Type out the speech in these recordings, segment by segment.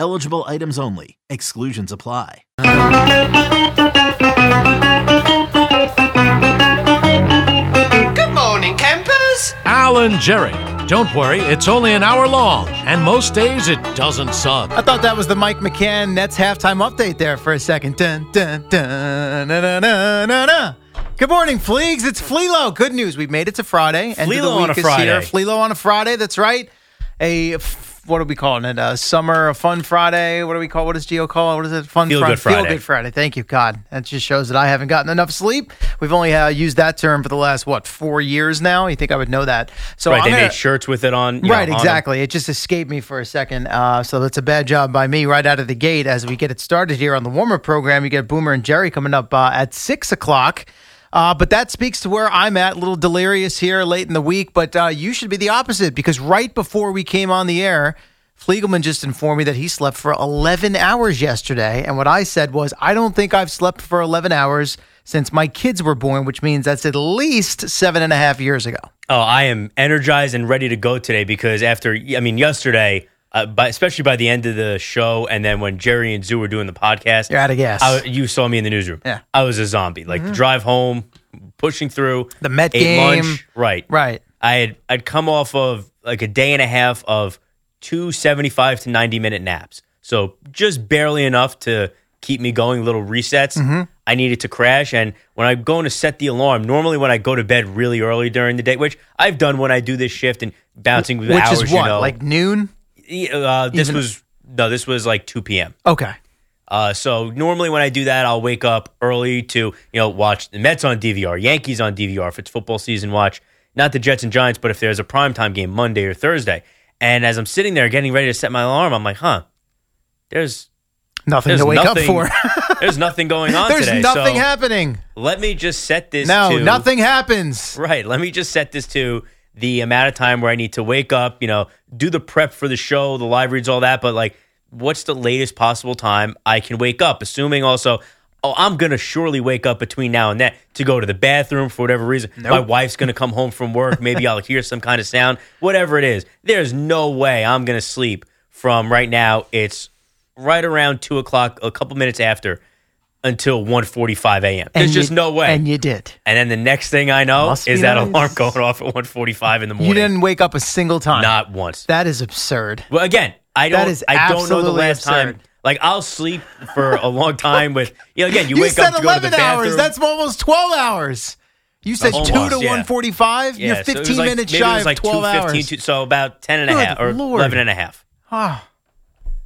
Eligible items only. Exclusions apply. Good morning, campers. Alan Jerry. Don't worry, it's only an hour long, and most days it doesn't suck. I thought that was the Mike McCann Nets halftime update there for a second. Dun, dun, dun, na, na, na, na, na. Good morning, Fliegs. It's Fleelo. Good news. We've made it to Friday. End of the Fleelo on a is Friday. Here. Fleelo on a Friday. That's right. A f- what are we calling it? A summer, a fun Friday. What do we call? What does Gio call it? What is it? Fun Feel Fri- good Friday. Feel good Friday. Thank you, God. That just shows that I haven't gotten enough sleep. We've only uh, used that term for the last what four years now. You think I would know that? So right, I'm they gonna- made shirts with it on. you know, Right, on exactly. It just escaped me for a second. Uh, so that's a bad job by me right out of the gate. As we get it started here on the warmer program, you get Boomer and Jerry coming up uh, at six o'clock. Uh, but that speaks to where I'm at, a little delirious here late in the week. But uh, you should be the opposite because right before we came on the air, Fliegelman just informed me that he slept for 11 hours yesterday. And what I said was, I don't think I've slept for 11 hours since my kids were born, which means that's at least seven and a half years ago. Oh, I am energized and ready to go today because after, I mean, yesterday, uh, by, especially by the end of the show, and then when Jerry and Zoo were doing the podcast, You're out of gas. I, you saw me in the newsroom. Yeah. Mm-hmm. I was a zombie. Like the drive home, pushing through The Met ate game. lunch. Right, Right. I had I'd come off of like a day and a half of two seventy five to 90 minute naps. So just barely enough to keep me going, little resets. Mm-hmm. I needed to crash. And when I'm going to set the alarm, normally when I go to bed really early during the day, which I've done when I do this shift and bouncing with Which hours, is what, you know. like noon? Uh, this even- was, no, this was like 2 p.m. Okay. Uh, so normally when I do that, I'll wake up early to you know watch the Mets on DVR, Yankees on DVR if it's football season. Watch not the Jets and Giants, but if there's a primetime game Monday or Thursday. And as I'm sitting there getting ready to set my alarm, I'm like, huh, there's Nothing there's to wake nothing, up for. there's nothing going on There's today. nothing so happening. let me just set this. No, to, nothing happens. Right. Let me just set this to the amount of time where I need to wake up, you know, do the prep for the show, the live reads, all that. But like, what's the latest possible time I can wake up? Assuming also, oh, I'm going to surely wake up between now and then to go to the bathroom for whatever reason. My wife's going to come home from work. Maybe I'll hear some kind of sound, whatever it is. There's no way I'm going to sleep from right now. It's right around two o'clock, a couple minutes after. Until 1.45 a.m. There's And just you- no way. And you did. And then the next thing I know Must is that nice. alarm going off at 1:45 in the morning. You didn't wake up a single time. Not once. That is absurd. well, again, I don't. is I don't know the last time. Like I'll sleep for a long time with. You know, again, you, You, wake said up to go to 11 the bathroom. hours. That's almost 12 hours. You said Almost, 2 to yeah. 145. yeah, You're so it 15 was like- minutes shy of like 12 2:15 hours. to- so about 10 and a Good half or Lord. 11 and a half. Ah,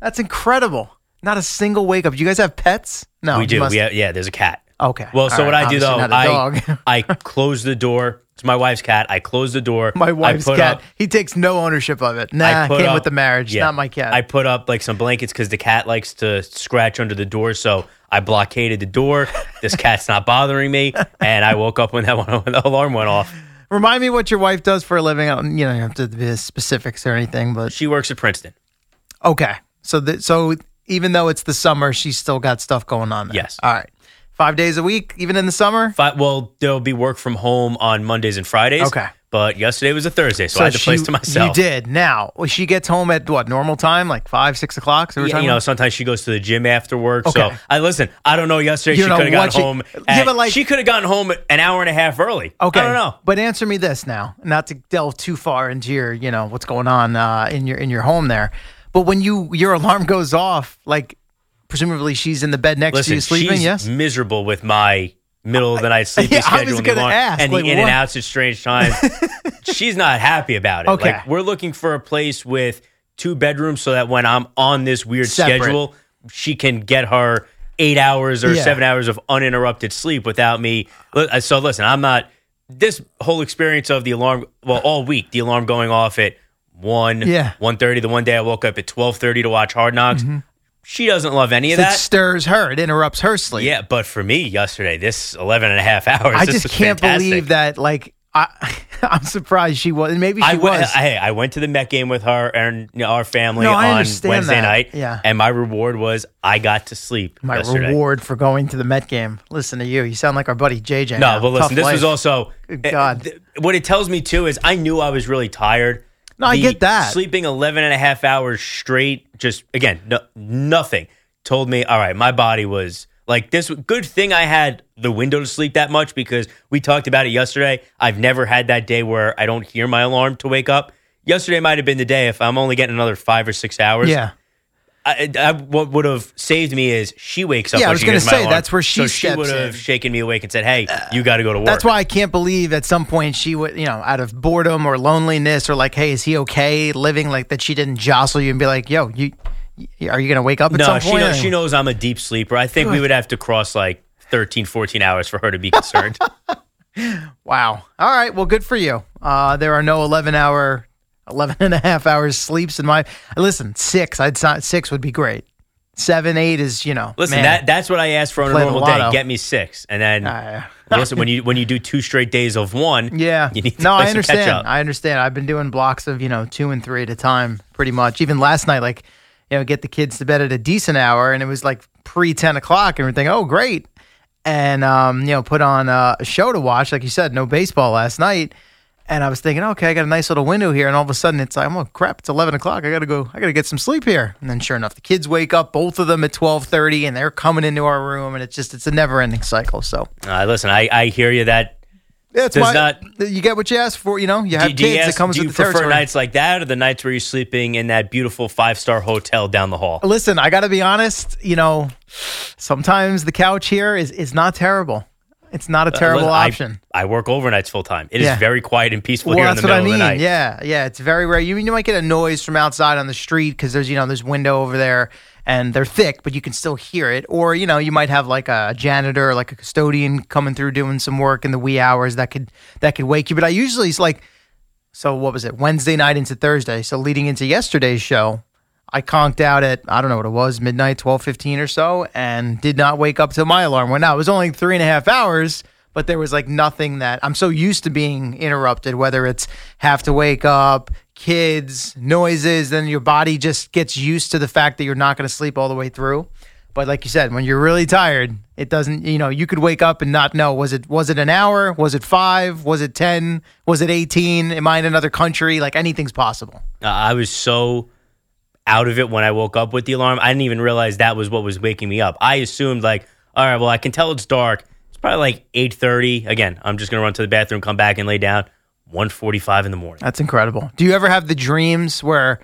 that's incredible. Not a single wake up. Do you guys have pets? No. we you do. must- We have, yeah, there's a cat. Okay. Well, All so what right. I do though, Obviously not a I dog. I close the door. It's my wife's cat. I close the door. my wife's put cat. up- he takes no ownership of it. Nah, put came up- with the marriage. yeah. Not my cat. I put up like some blankets because the cat likes to scratch under the door. So I blockaded the door. this cat's not bothering me, and I woke up when that one, when the alarm went off. Remind me what your wife does for a living. I don't- You know, you don't have to be specifics or anything, but She works at Princeton. okay. So, the, so even though it's the summer, she's still got stuff going on. There. Yes. All right. Five days a week, even in the summer. Fi well, there'll be work from home on Mondays and Fridays. Okay. But yesterday was a Thursday, so, I had the she- place to myself. You did. Now well, she gets home at what normal time, like five, six o'clock. So Yeah, you know, about? sometimes she goes to the gym after work. Okay. So I listen. I don't know. Yesterday You she could have gotten she- home. Yeah, at- but, like- she could have gotten home an hour and a half early. Okay, I don't know. But answer me this now, not to delve too far into your, you know, what's going on uh, in your in your home there. But when you your alarm goes off, like presumably she's in the bed next to Listen, you sleeping. she's yes. miserable with my middle of the night sleeping Yeah, schedule and the alarm ask, and like, the in what- and outs at strange times. she's not happy about it. Okay. Like we're looking for a place with two bedrooms so that when I'm on this weird Separate. schedule, she can get her eight hours or Yeah. seven hours of uninterrupted sleep without me. Uh, so listen, I'm not this whole experience of the alarm. Well, all week the alarm going off at one, Yeah. one thirty. The one day I woke up at twelve thirty to watch Hard Knocks. She doesn't love any of that. It stirs her. It interrupts her sleep. Yeah, but for me yesterday, this 11 and a half hours, I just can't fantastic. believe that. Like, I, I'm surprised she was. Maybe she I went, was. hey, I went to the Met game with her and you know, our family No, on Wednesday that. night. Yeah. And my reward was I got to sleep my yesterday. reward for going to the Met game. Listen to you. You sound like our buddy JJ. No, now. but listen, Tough this was also Good eh, God. th- what it tells me too is I knew I was really tired. No, I get that. Sleeping 11 and a half hours straight, just again, no, nothing told me, all right, my body was like this. Good thing I had the window to sleep that much because we talked about it yesterday. I've never had that day where I don't hear my alarm to wake up. Yesterday might have been the day if I'm only getting another five or six hours. Yeah. I, I, what would have saved me is she wakes up. Yeah, I was gonna say, that's where she so she would have shaken me awake and said, "Hey, you got to go to work." That's why I can't believe at some point she would, you know, out of boredom or loneliness or like, hey, is he okay living like that? She didn't jostle you and be like, yo, you, you- are you going to wake up at No, some she knows, she knows I'm a deep sleeper. I think we would have to cross like 13, 14 hours for her to be concerned. Wow. All right. Well, good for you. Uh, there are no 11 hour, 11 and a half hours sleeps in my. Listen, six. I'd six would be great. Seven, eight is, you know. Listen, man. that that's what I asked for on a normal day. Get me six, and then Uh, listen when you when you do two straight days of one. Yeah. you need to no, I understand. catch up. I understand. I've been doing blocks of, you know, two and three at a time pretty much. Even last night, like, you know, get the kids to bed at a decent hour and it was like pre 10 o'clock and we're thinking, oh, great. And, um, you know, put on uh, a show to watch. Like you said, no baseball last night. And I was thinking, okay, I got a nice little window here. And all of a sudden it's like, oh, crap, it's 11 o'clock. I got to go, I got to get some sleep here. And then sure enough, the kids wake up, both of them at 1230 and they're coming into our room. And it's just, it's a never ending cycle. So Uh, listen, I, I hear you. That yeah, Does my, not- you get what you ask for. You know, you have do, do you kids. ask- it comes do you with the prefer territory. nights like that, or the nights where you're sleeping in that beautiful five star hotel down the hall? Listen, I got to be honest. You know, sometimes the couch here is is not terrible. It's not a terrible Uh, I- option. I, work overnights full time. It is Yeah. very quiet and peaceful well, here in the what I middle mean. of the night. Yeah, yeah. It's very rare. You you might get a noise from outside on the street because there's you know there's window over there and they're thick, but you can still hear it. Or you know you might have like a janitor, like a custodian coming through doing some work in the wee hours that could that could wake you. But I usually it's like so what was it Wednesday night into Thursday. So leading into yesterday's show, I conked out at I don't know what it was midnight, twelve fifteen or so, and did not wake up till my alarm went out. It was only three and a half hours, but there was like nothing that I'm so used to being interrupted. Whether it's have to wake up, kids, noises, then your body just gets used to the fact that you're not going to sleep all the way through. But like you said, when you're really tired, it doesn't. You know, you could wake up and not know was it was it an hour, was it five, was it ten, was it eighteen? Am I in another country? Like anything's possible. Uh, I was so out of it when I woke up with the alarm. I didn't even realize that was what was waking me up. I assumed like, all right, well, I can tell it's dark. It's probably like eight thirty. Again, I'm just gonna run to the bathroom, come back, and lay down. One forty-five in the morning. That's incredible. Do you ever have the dreams where,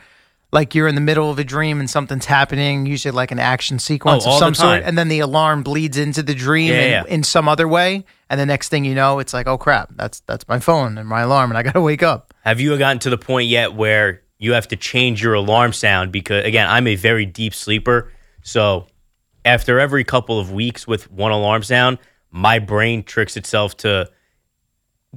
like, you're in the middle of a dream and something's happening, usually like an action sequence Oh, of some sort, and then the alarm bleeds into the dream Yeah, in, yeah. in some other way, and the next thing you know, it's like, oh crap, that's that's my phone and my alarm, and I gotta wake up. Have you gotten to the point yet where you have to change your alarm sound? Because again, I'm a very deep sleeper. So after every couple of weeks with one alarm sound, my brain tricks itself to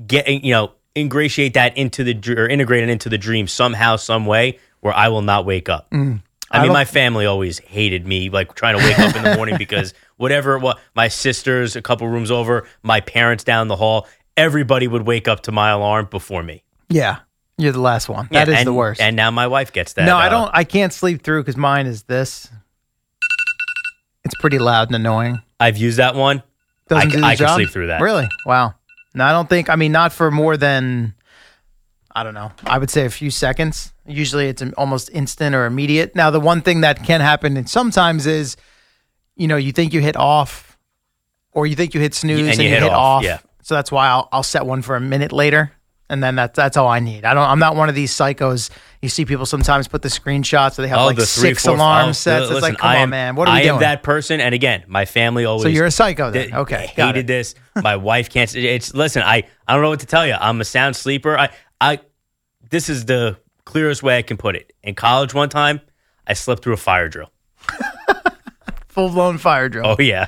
get you know ingratiate that into the or integrate it into the dream somehow, some way, where I will not wake up. Mm. I mean, my family always hated me, like trying to wake up in the morning because whatever it was, my sisters a couple rooms over, my parents down the hall, everybody would wake up to my alarm before me. Yeah, you're the last one. That is and, the worst. And now my wife gets that. no, I uh, don't. I can't sleep through because mine is this. It's pretty loud and annoying. I've used that one. Doesn't I, do the I can sleep through that. Really? Wow. No, I don't think. I mean, not for more than I don't know. I would say a few seconds. Usually, it's almost instant or immediate. Now, the one thing that can happen and sometimes is, you know, you think you hit off, or you think you hit snooze And and, you you hit hit, off, off. yeah. So that's why I'll I'll set one for a minute later, and then that's that's all I need. I don't. I'm not one of these psychos. You see people sometimes put the screenshots. So they have Oh, like the three, six four, oh, alarm oh, sets. It's like, come I on, man. What are we I doing? am that person, and again, my family always. so you're a psycho then? Th- okay, hated this. My wife can't. It's listen. I I don't know what to tell you. I'm a sound sleeper. I I. This is the clearest way I can put it. In college, one time, I slept through a fire drill. Full blown fire drill. Oh yeah.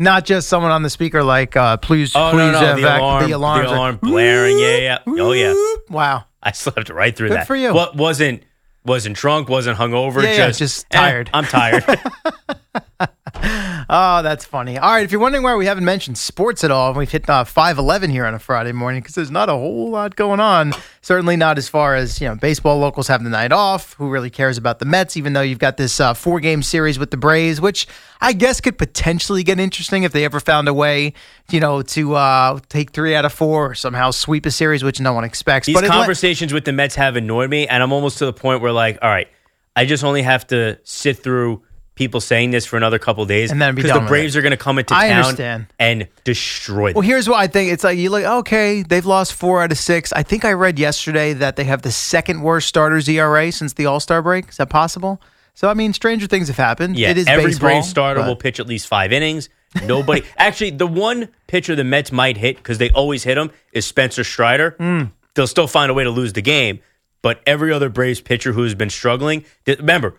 Not just someone on the speaker like, uh, please, Oh please, no no the alarm the alarms the are- alarm blaring. Yeah yeah. Oh yeah. Wow. I slept right through Good that. for you. What wasn't wasn't drunk, wasn't hungover. Yeah, yeah, just just eh, tired. I'm tired. Oh, that's funny. All right, if you're wondering why we haven't mentioned sports at all, and we've hit uh, 511 here on a Friday morning because there's not a whole lot going on. Certainly not as far as, you know, baseball locals have the night off. Who really cares about the Mets, even though you've got this uh, four game series with the Braves, which I guess could potentially get interesting if they ever found a way, you know, to uh, take three out of four or somehow sweep a series, which no one expects. These but conversations with the Mets have annoyed me, and I'm almost to the point where, like, all right, I just only have to sit through people saying this for another couple days, And then because the Braves it. are going to come into I town understand. and destroy them. Well, here's what I think. It's like you like okay. They've lost four out of six. I think I read yesterday that they have the second worst starters ERA since the All Star break. Is that possible? So I mean, stranger things have happened. yeah, it is every baseball, Braves starter but- will pitch at least five innings. Nobody, actually, the one pitcher the Mets might hit because they always hit him is Spencer Strider. Hmm. They'll still find a way to lose the game, but every other Braves pitcher who has been struggling, remember,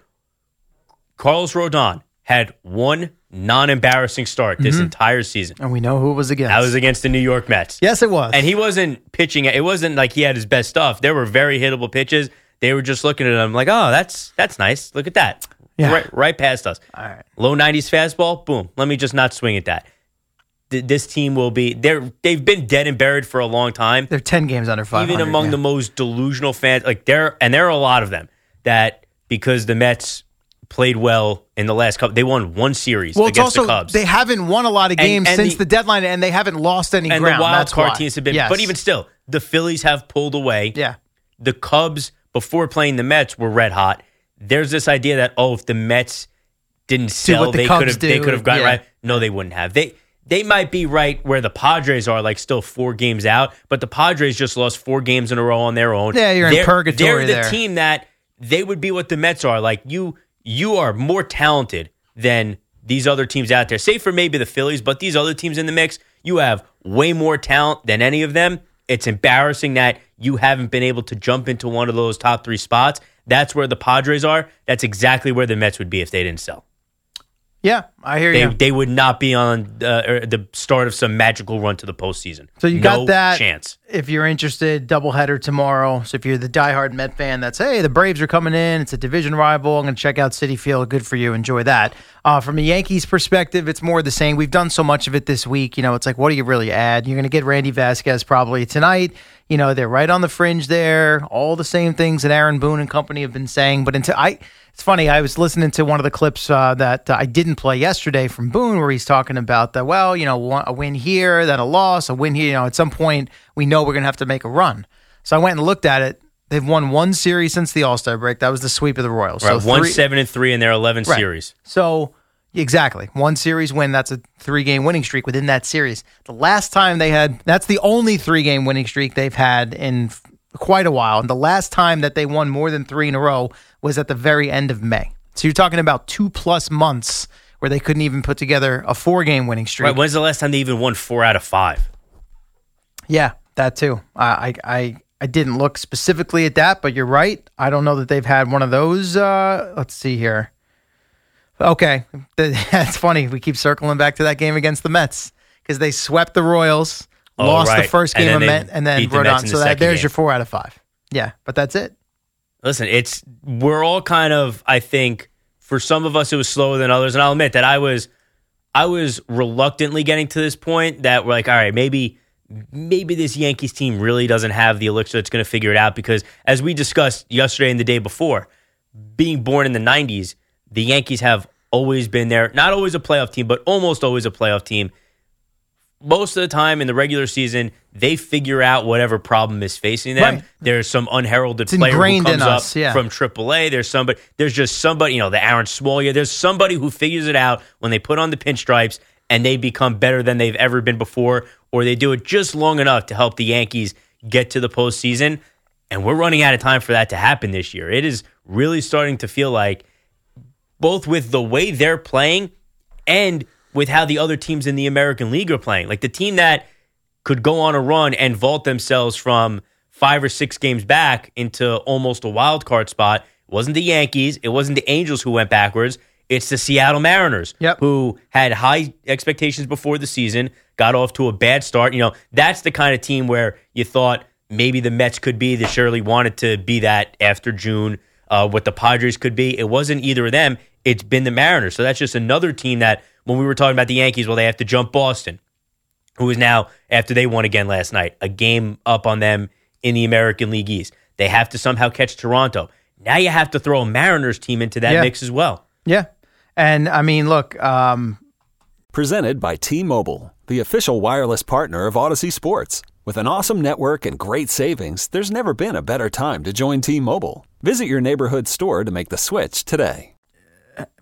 Carlos Rodon had one non-embarrassing start this Mm-hmm. entire season. and we know who it was against. That was against the New York Mets. yes, it was. And he wasn't pitching. It wasn't like he had his best stuff. There were very hittable pitches. They were just looking at him like, oh, that's that's nice. Look at that. Yeah. Right, right past us. All right. Low 90s fastball. Boom. Let me just not swing at that. This team will be they're they've been dead and buried for a long time. They're ten games under five. Even among the most delusional fans, like there and there are a lot of them that because the Mets played well in the last couple, they won one series well, it's against also the Cubs. they haven't won a lot of games and since the- the, deadline, and they haven't lost any and ground. the wild That's card why. teams have been, Yes. but even still, the Phillies have pulled away. yeah, the Cubs before playing the Mets were red hot. There's this idea that oh, if the Mets didn't sell, the they could have they could have gotten yeah. right. No, they wouldn't have. They they might be right where the Padres are, like still four games out, but the Padres just lost four games in a row on their own. Yeah, you're in They're- purgatory They're the there. team that they would be what the Mets are. Like you, you are more talented than these other teams out there. Say for maybe the Phillies, but these other teams in the mix, you have way more talent than any of them. It's embarrassing that you haven't been able to jump into one of those top three spots. That's where the Padres are. That's exactly where the Mets would be if they didn't sell. Yeah, I hear They, you. they would not be on uh, the start of some magical run to the postseason. So you no got that. chance. If you're interested, doubleheader tomorrow. So if you're the diehard Met fan, that's hey, the Braves are coming in. It's a division rival. I'm going to check out Citi Field. Good for you. Enjoy that. Uh, from a Yankees perspective, it's more the same. We've done so much of it this week. You know, it's like, what do you really add? You're going to get Randy Vasquez probably tonight. You know, they're right on the fringe there. All the same things that Aaron Boone and company have been saying. But until I, it's funny. I was listening to one of the clips uh, that uh, I didn't play yesterday from Boone, where he's talking about that. Well, you know, a win here, then a loss, a win here. You know, at some point we know we're going to have to make a run. So I went and looked at it. They've won one series since the All Star break. That was the sweep of the Royals. Right, so one three- seven and three in their eleven Right. series. So exactly one series win. That's a three game winning streak within that series. The last time they had that's the only three game winning streak they've had in quite a while. And the last time that they won more than three in a row was at the very end of May. So you're talking about two plus months where they couldn't even put together a four game winning streak. Right. When's the last time they even won four out of five? Yeah, that too. I, I I didn't look specifically at that, but you're right. I don't know that they've had one of those. Uh, let's see here. Okay, that's funny. We keep circling back to that game against the Mets because they swept the Royals, Oh, lost the right. first And game then of Met, and then the Rodon. So that, there's game. your four out of five. Yeah, but that's it. Listen, it's we're all kind of I think for some of us it was slower than others, and I'll admit that I was I was reluctantly getting to this point that we're like, all right, maybe maybe this Yankees team really doesn't have the elixir that's going to figure it out because as we discussed yesterday and the day before, being born in the 90s, the Yankees have always been there, not always a playoff team, but almost always a playoff team. Most of the time in the regular season, they figure out whatever problem is facing them. Right. There's some unheralded It's player who comes up yeah. from AAA. There's somebody. There's just somebody. You know, the Aaron Smolya. There's somebody who figures it out when they put on the pinstripes and they become better than they've ever been before, or they do it just long enough to help the Yankees get to the postseason. And we're running out of time for that to happen this year. It is really starting to feel like both with the way they're playing and with how the other teams in the American League are playing. Like the team that could go on a run and vault themselves from five or six games back into almost a wild card spot. It wasn't the Yankees. It wasn't the Angels who went backwards. It's the Seattle Mariners Yep. who had high expectations before the season, got off to a bad start. You know, that's the kind of team where you thought maybe the Mets could be. They surely wanted to be that after June. Uh, what the Padres could be. It wasn't either of them. It's been the Mariners. So that's just another team that when we were talking about the Yankees, well, they have to jump Boston who is now, after they won again last night, a game up on them in the American League East. They have to somehow catch Toronto. Now you have to throw a Mariners team into that Yeah. mix as well. Yeah. And I mean, look, um, Presented by T Mobile, the official wireless partner of Audacy Sports. With an awesome network and great savings, there's never been a better time to join T Mobile. Visit your neighborhood store to make the switch today.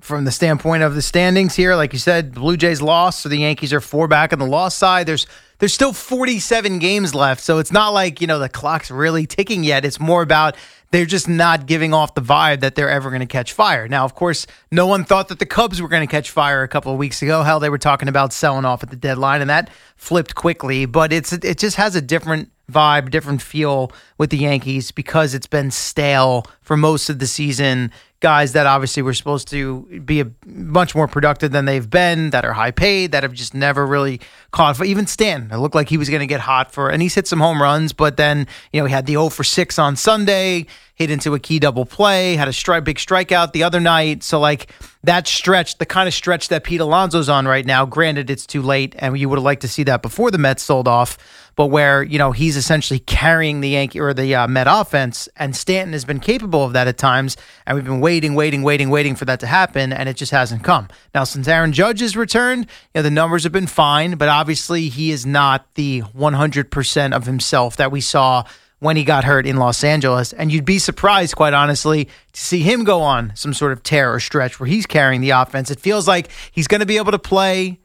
From the standpoint of the standings here, like you said, the Blue Jays lost, so the Yankees are four back on the loss side. There's there's still 47 games left, so it's not like you know the clock's really ticking yet. It's more about they're just not giving off the vibe that they're ever going to catch fire. Now, of course, no one thought that the Cubs were going to catch fire a couple of weeks ago. Hell, they were talking about selling off at the deadline, and that flipped quickly. But it's it just has a different vibe, different feel with the Yankees because it's been stale for most of the season. Guys that obviously were supposed to be a much more productive than they've been, that are high paid, that have just never really caught. Even Stan, it looked like he was going to get hot for, and he's hit some home runs, but then you know he had the 0 for 6 on Sunday, hit into a key double play, had a strike, big strikeout the other night. So like that stretch, the kind of stretch that Pete Alonso's on right now. Granted, it's too late, and you would have liked to see that before the Mets sold off but where you know he's essentially carrying the Yankee or the uh, Met offense, and Stanton has been capable of that at times, and we've been waiting, waiting, waiting, waiting for that to happen, and it just hasn't come. Now, since Aaron Judge has returned, you know the numbers have been fine, but obviously he is not the 100% of himself that we saw when he got hurt in Los Angeles, and you'd be surprised, quite honestly, to see him go on some sort of tear or stretch where he's carrying the offense. It feels like he's going to be able to play.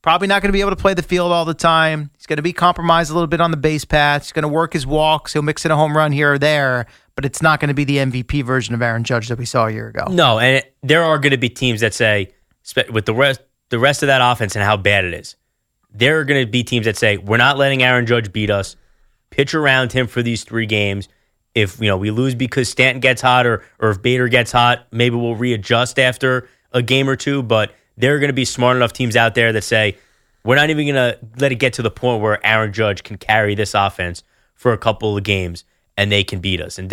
Probably not going to be able to play the field all the time. He's going to be compromised a little bit on the base path. He's going to work his walks. He'll mix in a home run here or there, but it's not going to be the MVP version of Aaron Judge that we saw a year ago. No, and it, there are going to be teams that say with the rest the rest of that offense and how bad it is. There are going to be teams that say we're not letting Aaron Judge beat us. Pitch around him for these three games. If you know we lose because Stanton gets hot or or if Bader gets hot, maybe we'll readjust after a game or two. But there are going to be smart enough teams out there that say we're not even going to let it get to the point where Aaron Judge can carry this offense for a couple of games and they can beat us. And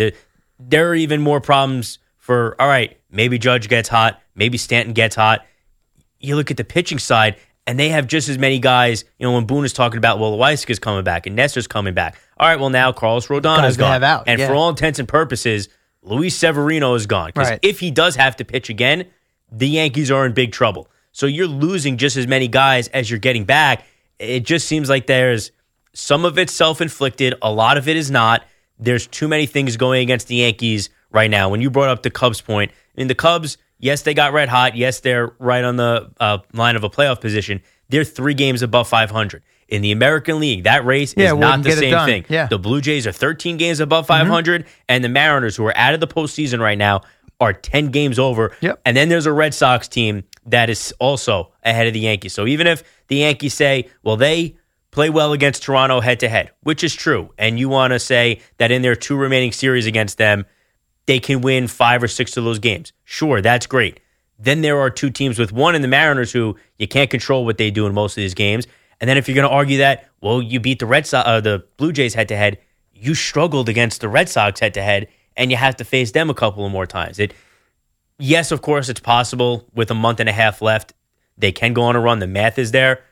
there, are even more problems for all right, maybe Judge gets hot, maybe Stanton gets hot. You look at the pitching side, and they have just as many guys. You know, when Boone is talking about, well, is coming back and Nestor's coming back. All right, well, now Carlos Rodon Guys is gone. out, and yeah. for all intents and purposes, Luis Severino is gone. Because Right. if he does have to pitch again, the Yankees are in big trouble. So you're losing just as many guys as you're getting back. It just seems like there's some of it's self inflicted, a lot of it is not. There's too many things going against the Yankees right now. When you brought up the Cubs point, I mean, the Cubs, yes, they got red hot. Yes, they're right on the uh, line of a playoff position. They're three games above 500. In the American League, that race Yeah, is wouldn't the same thing. Yeah. The Blue Jays are 13 games above 500, and the Mariners, who are out of the postseason right now, are 10 games over. Yep. And then there's a Red Sox team that is also ahead of the Yankees. So even if the Yankees say, well, they play well against Toronto head to head, which is true, and you want to say that in their two remaining series against them, they can win five or six of those games. Sure, that's great. Then there are two teams with one in the Mariners who you can't control what they do in most of these games. And then if you're going to argue that, well, you beat the Red Sox, uh, the Blue Jays head to head, you struggled against the Red Sox head to head, and you have to face them a couple of more times. It, yes, of course, it's possible with a month and a half left, they can go on a run. The math is there,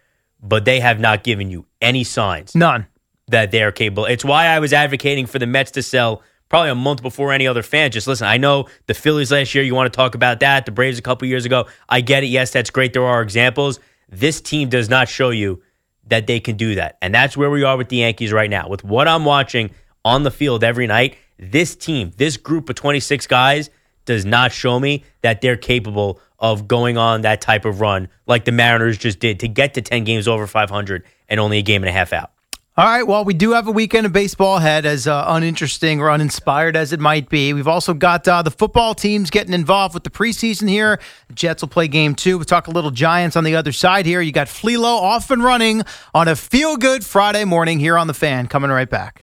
but they have not given you any signs None. that they are capable. It's why I was advocating for the Mets to sell probably a month before any other fan. Just listen, I know the Phillies last year, you want to talk about that, the Braves a couple years ago. I get it. Yes, that's great. There are examples. This team does not show you that they can do that. And that's where we are with the Yankees right now. With what I'm watching on the field every night, this team, this group of 26 guys, does not show me that they're capable of going on that type of run like the Mariners just did to get to 10 games over 500 and only a game and a half out. All right. Well, we do have a weekend of baseball ahead, as uh, uninteresting or uninspired as it might be. We've also got uh, the football teams getting involved with the preseason here. The Jets will play game two. We'll talk a little Giants on the other side here. You got Flelo off and running on a feel good Friday morning here on the fan. Coming right back.